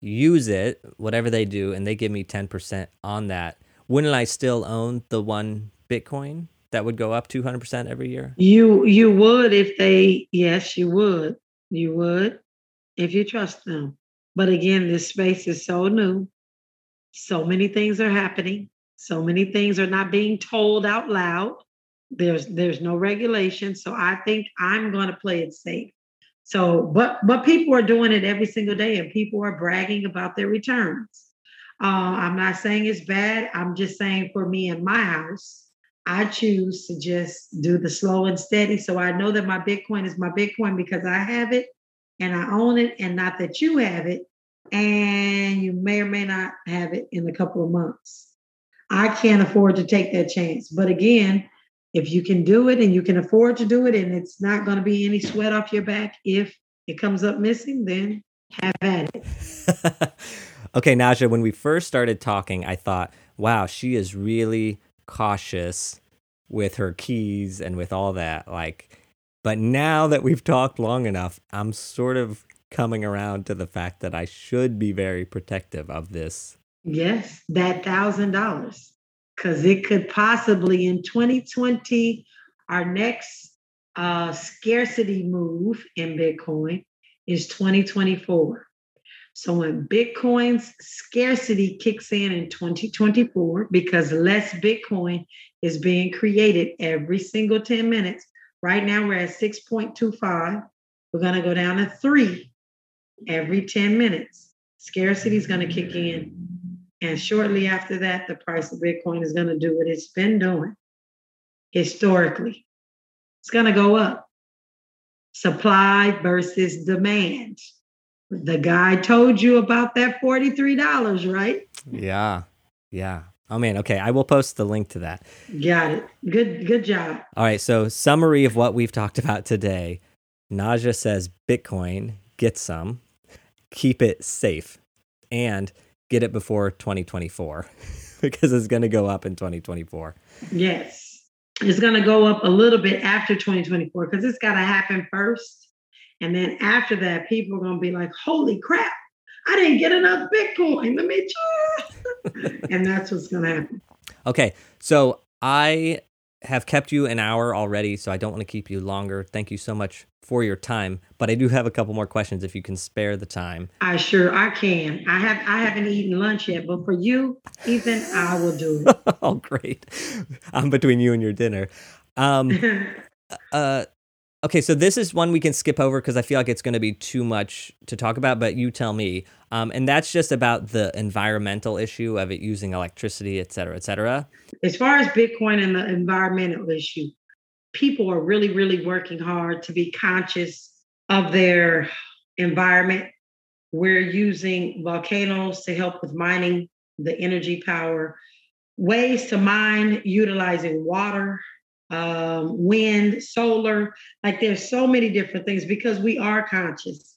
Speaker 1: use it, whatever they do, and they give me 10% on that. Wouldn't I still own the one Bitcoin that would go up 200% every year?
Speaker 3: You you would if they yes, you would. You would if you trust them. But again, this space is so new. So many things are happening. So many things are not being told out loud. There's there's no regulation. So I think I'm going to play it safe. So, but but people are doing it every single day, and people are bragging about their returns. Uh, I'm not saying it's bad. I'm just saying for me in my house, I choose to just do the slow and steady. So I know that my Bitcoin is my Bitcoin because I have it and I own it, and not that you have it, and you may or may not have it in a couple of months. I can't afford to take that chance. But again, if you can do it and you can afford to do it, and it's not going to be any sweat off your back if it comes up missing, then have at it.
Speaker 1: okay, Naja, when we first started talking, I thought, wow, she is really cautious with her keys and with all that. Like, but now that we've talked long enough, I'm sort of coming around to the fact that I should be very protective of this.
Speaker 3: Yes, that thousand dollars. Because it could possibly in 2020, our next uh, scarcity move in Bitcoin is 2024. So when Bitcoin's scarcity kicks in in 2024, because less Bitcoin is being created every single 10 minutes, Right now we're at 6.25. We're going to go down to three every 10 minutes. Scarcity is going to kick in. And shortly after that, the price of Bitcoin is going to do what it's been doing historically. It's going to go up. Supply versus demand. The guy told you about that $43, right?
Speaker 1: Yeah. Yeah. Oh man, okay. I will post the link to that.
Speaker 3: Got it. Good good job.
Speaker 1: All right, so summary of what we've talked about today. Naja says Bitcoin, get some, keep it safe, and get it before 2024 because it's going to go up in 2024.
Speaker 3: Yes. It's going to go up a little bit after 2024 because it's got to happen first. And then after that, people are going to be like, holy crap, I didn't get enough Bitcoin. Let me try. and that's what's going to happen.
Speaker 1: Okay. So I have kept you an hour already, so I don't want to keep you longer. Thank you so much for your time, but I do have a couple more questions if you can spare the time.
Speaker 3: I sure I can. I have I haven't eaten lunch yet, but for you, Ethan, I will do it.
Speaker 1: oh, great! I'm between you and your dinner. Um, uh, Okay, so this is one we can skip over because I feel like it's going to be too much to talk about, but you tell me. Um, and that's just about the environmental issue of it using electricity, et cetera, et cetera.
Speaker 3: As far as Bitcoin and the environmental issue, people are really, really working hard to be conscious of their environment. We're using volcanoes to help with mining the energy power, ways to mine utilizing water um, wind, solar. Like there's so many different things because we are conscious.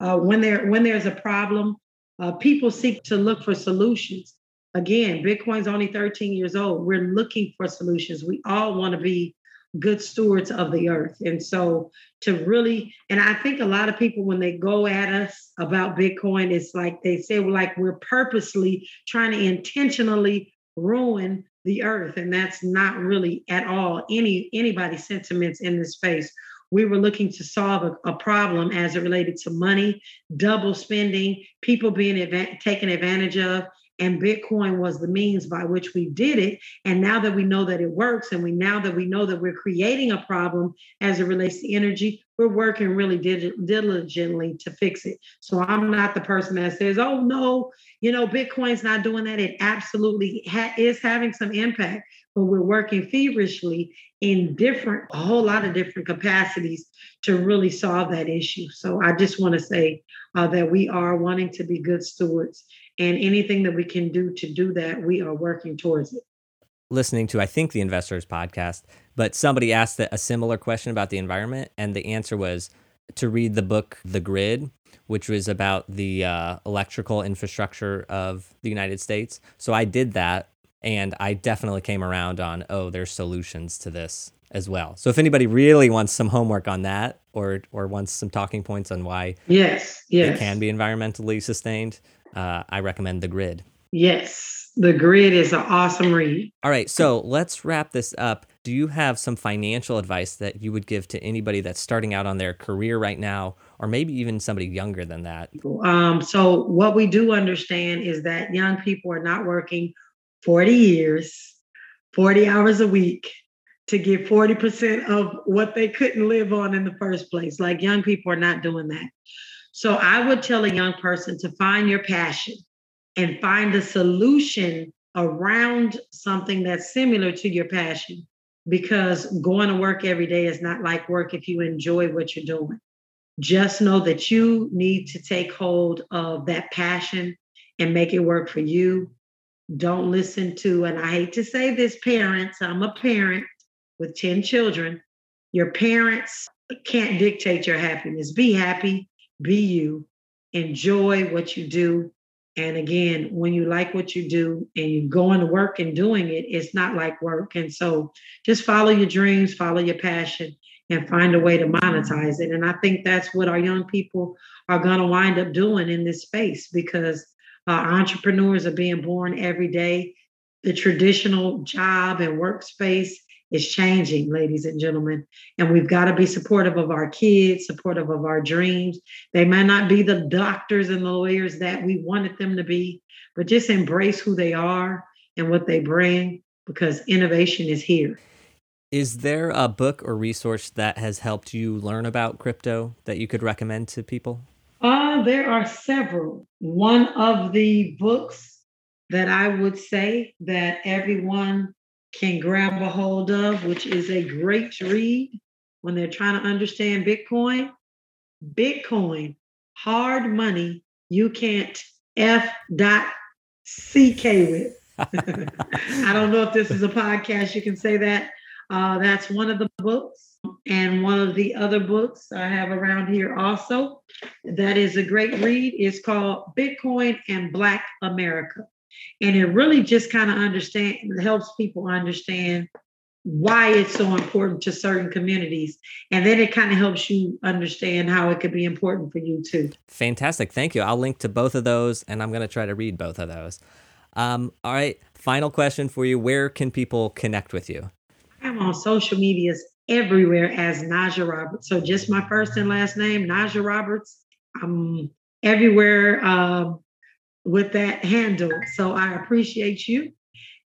Speaker 3: Uh, when there when there's a problem, uh, people seek to look for solutions. Again, Bitcoin's only 13 years old. We're looking for solutions. We all want to be good stewards of the earth. And so to really, and I think a lot of people when they go at us about Bitcoin, it's like they say like we're purposely trying to intentionally ruin the earth and that's not really at all any anybody's sentiments in this space. We were looking to solve a, a problem as it related to money double spending people being adva- taken advantage of and bitcoin was the means by which we did it. And now that we know that it works and we now that we know that we're creating a problem as it relates to energy we're working really diligently to fix it. So i'm not the person that says oh no you know bitcoin's not doing that. It absolutely ha- is having some impact but we're working feverishly in different a whole lot of different capacities to really solve that issue. So i just want to say uh, that we are wanting to be good stewards and anything that we can do to do that, we are working towards it.
Speaker 1: Listening to, I think, the Investors podcast, but somebody asked a similar question about the environment, and the answer was to read the book The Grid, which was about the uh, electrical infrastructure of the United States. So I did that and I definitely came around on, oh, there's solutions to this as well. So if anybody really wants some homework on that or or wants some talking points on why
Speaker 3: yes, yes.
Speaker 1: it can be environmentally sustained, uh, I recommend The Grid.
Speaker 3: Yes, The Grid is an awesome read.
Speaker 1: All right, so let's wrap this up. Do you have some financial advice that you would give to anybody that's starting out on their career right now, or maybe even somebody younger than that?
Speaker 3: Um, so, what we do understand is that young people are not working 40 years, 40 hours a week to get 40% of what they couldn't live on in the first place. Like young people are not doing that. So I would tell a young person to find your passion and find a solution around something that's similar to your passion because going to work every day is not like work if you enjoy what you're doing. Just know that you need to take hold of that passion and make it work for you. Don't listen to, and I hate to say this, parents, I'm a parent with 10 children, your parents can't dictate your happiness. Be happy, be you, enjoy what you do. And again, when you like what you do and you go into work and doing it, it's not like work. And so just follow your dreams, follow your passion, and find a way to monetize it. And I think that's what our young people are going to wind up doing in this space because uh, entrepreneurs are being born every day. The traditional job and workspace is changing, ladies and gentlemen. And we've got to be supportive of our kids, supportive of our dreams. They might not be the doctors and the lawyers that we wanted them to be, but just embrace who they are and what they bring because innovation is here.
Speaker 1: Is there a book or resource that has helped you learn about crypto that you could recommend to people?
Speaker 3: Uh, there are several. One of the books that I would say that everyone can grab a hold of, which is a great read when they're trying to understand Bitcoin. Bitcoin, hard money, you can't F dot CK with. I don't know if this is a podcast, you can say that. Uh, that's one of the books. And one of the other books I have around here also that is a great read is called Bitcoin and Black America and it really just kind of understand helps people understand why it's so important to certain communities. And then it kind of helps you understand how it could be important for you too.
Speaker 1: Fantastic. Thank you. I'll link to both of those and i'm going to try to read both of those. Um, all right. Final question for you. Where can people connect with you?
Speaker 3: I'm on social medias everywhere as naja roberts. So just my first and last name naja roberts. I'm everywhere um, with that handle. So I appreciate you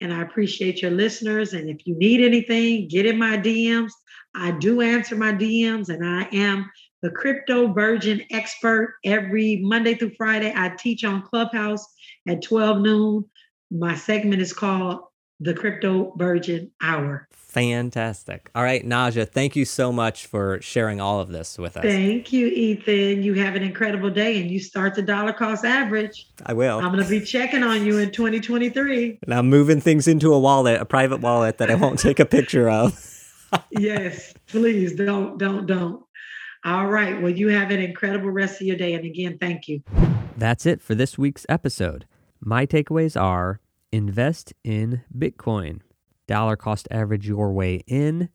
Speaker 3: and I appreciate your listeners. And if you need anything, get in my DMs. I do answer my DMs and I am the crypto virgin expert every Monday through Friday. I teach on Clubhouse at 12 noon. My segment is called the Crypto Virgin Hour.
Speaker 1: Fantastic. All right, Naja, thank you so much for sharing all of this with us.
Speaker 3: Thank you, Ethan. You have an incredible day and you start the dollar cost average.
Speaker 1: I will.
Speaker 3: I'm going to be checking on you in 2023.
Speaker 1: And I'm moving things into a wallet, a private wallet that I won't take a picture of.
Speaker 3: yes, please don't, don't, don't. All right. Well, you have an incredible rest of your day. And again, thank you.
Speaker 1: That's it for this week's episode. My takeaways are invest in Bitcoin dollar cost average your way in,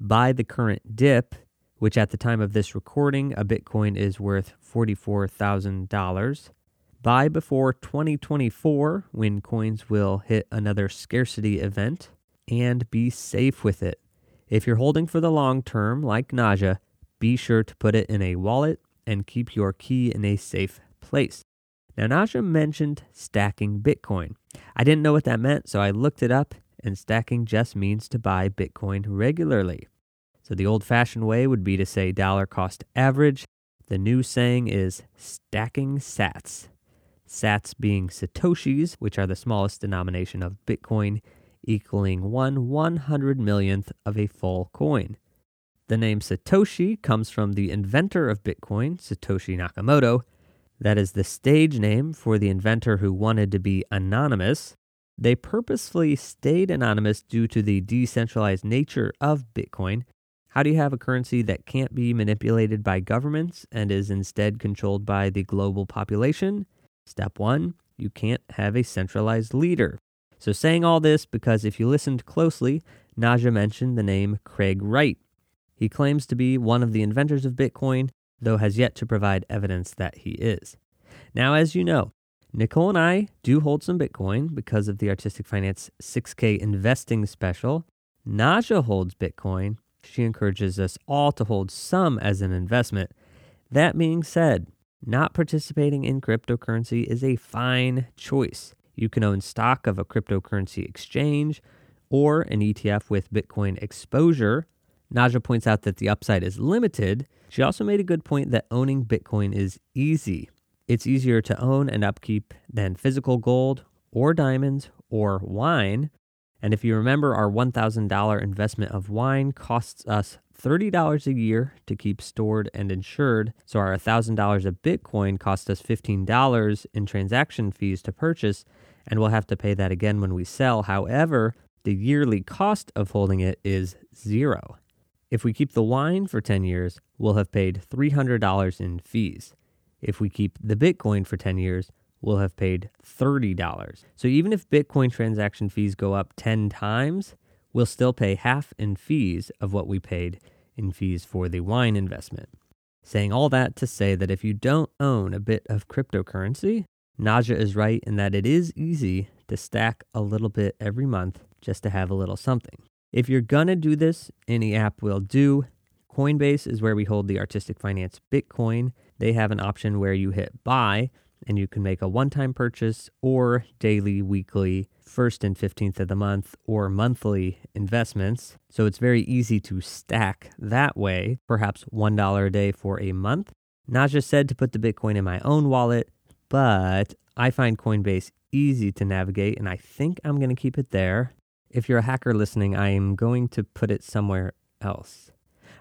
Speaker 1: buy the current dip, which at the time of this recording, a Bitcoin is worth $44,000. Buy before 2024 when coins will hit another scarcity event, and be safe with it. If you're holding for the long term, like Naja, be sure to put it in a wallet and keep your key in a safe place. Now, Naja mentioned stacking Bitcoin. I didn't know what that meant, so I looked it up and stacking just means to buy Bitcoin regularly. So the old fashioned way would be to say dollar cost average. The new saying is stacking sats. Sats being Satoshis, which are the smallest denomination of Bitcoin, equaling one one hundred millionth of a full coin. The name Satoshi comes from the inventor of Bitcoin, Satoshi Nakamoto. That is the stage name for the inventor who wanted to be anonymous they purposefully stayed anonymous due to the decentralized nature of Bitcoin, How do you have a currency that can't be manipulated by governments and is instead controlled by the global population? Step one, you can't have a centralized leader. So, saying all this because if you listened closely, Naja mentioned the name Craig Wright. He claims to be one of the inventors of Bitcoin, though has yet to provide evidence that he is. Now, as you know, Nicole and I do hold some Bitcoin because of the Artistic Finance 6K investing special. Naja holds Bitcoin. She encourages us all to hold some as an investment. That being said, not participating in cryptocurrency is a fine choice. You can own stock of a cryptocurrency exchange or an ETF with Bitcoin exposure. Naja points out that the upside is limited. She also made a good point that owning Bitcoin is easy. It's easier to own and upkeep than physical gold or diamonds or wine. And if you remember, our $1,000 investment of wine costs us $30 a year to keep stored and insured. So our $1,000 of Bitcoin cost us $15 in transaction fees to purchase, and we'll have to pay that again when we sell. However, the yearly cost of holding it is zero. If we keep the wine for 10 years, we'll have paid $300 in fees. If we keep the Bitcoin for 10 years, we'll have paid $30. So even if Bitcoin transaction fees go up 10 times, we'll still pay half in fees of what we paid in fees for the wine investment. Saying all that to say that if you don't own a bit of cryptocurrency, Naja is right in that it is easy to stack a little bit every month just to have a little something. If you're gonna do this, any app will do. Coinbase is where we hold the Artistic Finance Bitcoin. They have an option where you hit buy and you can make a one time purchase or daily, weekly, first and 15th of the month, or monthly investments. So it's very easy to stack that way, perhaps $1 a day for a month. Naja said to put the Bitcoin in my own wallet, but I find Coinbase easy to navigate and I think I'm going to keep it there. If you're a hacker listening, I am going to put it somewhere else.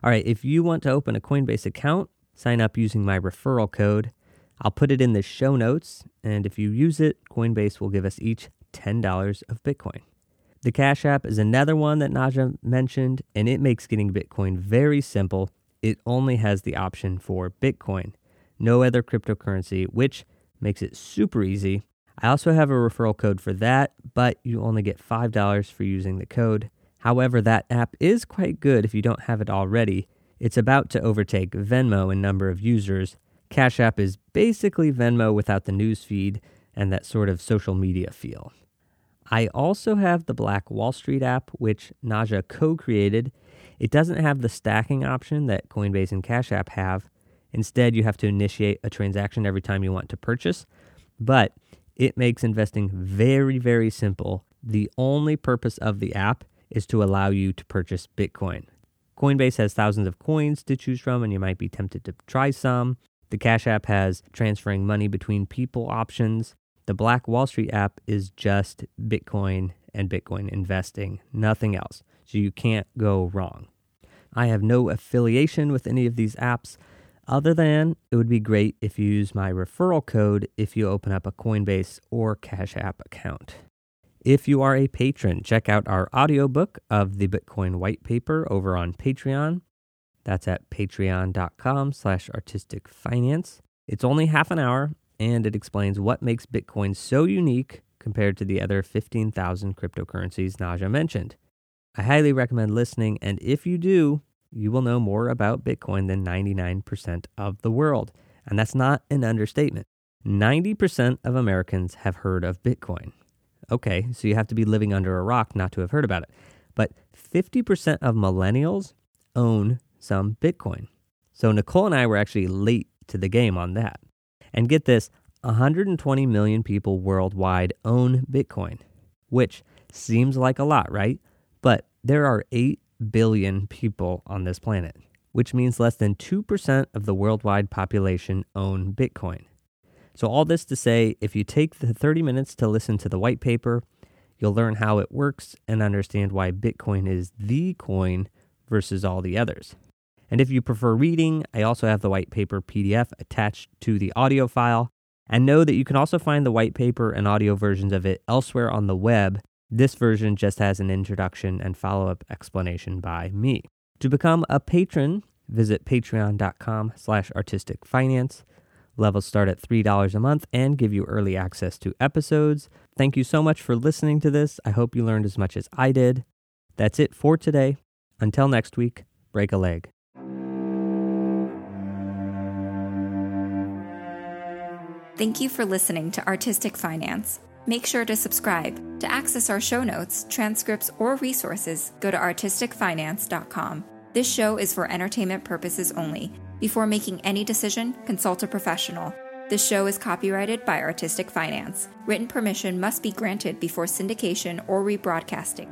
Speaker 1: All right, if you want to open a Coinbase account, sign up using my referral code. I'll put it in the show notes, and if you use it, Coinbase will give us each $10 of Bitcoin. The Cash App is another one that Naja mentioned, and it makes getting Bitcoin very simple. It only has the option for Bitcoin, no other cryptocurrency, which makes it super easy. I also have a referral code for that, but you only get $5 for using the code. However, that app is quite good if you don't have it already. It's about to overtake Venmo in number of users. Cash App is basically Venmo without the news feed and that sort of social media feel. I also have the Black Wall Street app, which Naja co created. It doesn't have the stacking option that Coinbase and Cash App have. Instead, you have to initiate a transaction every time you want to purchase, but it makes investing very, very simple. The only purpose of the app is to allow you to purchase Bitcoin. Coinbase has thousands of coins to choose from, and you might be tempted to try some. The Cash App has transferring money between people options. The Black Wall Street app is just Bitcoin and Bitcoin investing, nothing else. So you can't go wrong. I have no affiliation with any of these apps, other than it would be great if you use my referral code if you open up a Coinbase or Cash App account. If you are a patron, check out our audiobook of the Bitcoin white paper over on Patreon. That's at patreon.com slash artistic finance. It's only half an hour and it explains what makes Bitcoin so unique compared to the other 15,000 cryptocurrencies Naja mentioned. I highly recommend listening, and if you do, you will know more about Bitcoin than 99% of the world. And that's not an understatement. 90% of Americans have heard of Bitcoin. Okay, so you have to be living under a rock not to have heard about it. But 50% of millennials own some Bitcoin. So Nicole and I were actually late to the game on that. And get this 120 million people worldwide own Bitcoin, which seems like a lot, right? But there are 8 billion people on this planet, which means less than 2% of the worldwide population own Bitcoin. So, all this to say, if you take the 30 minutes to listen to the white paper, you'll learn how it works and understand why Bitcoin is the coin versus all the others. And if you prefer reading, I also have the white paper PDF attached to the audio file. And know that you can also find the white paper and audio versions of it elsewhere on the web. This version just has an introduction and follow up explanation by me. To become a patron, visit patreon.com slash artistic finance. Levels start at $3 a month and give you early access to episodes. Thank you so much for listening to this. I hope you learned as much as I did. That's it for today. Until next week, break a leg.
Speaker 2: Thank you for listening to Artistic Finance. Make sure to subscribe. To access our show notes, transcripts, or resources, go to artisticfinance.com. This show is for entertainment purposes only. Before making any decision, consult a professional. This show is copyrighted by Artistic Finance. Written permission must be granted before syndication or rebroadcasting.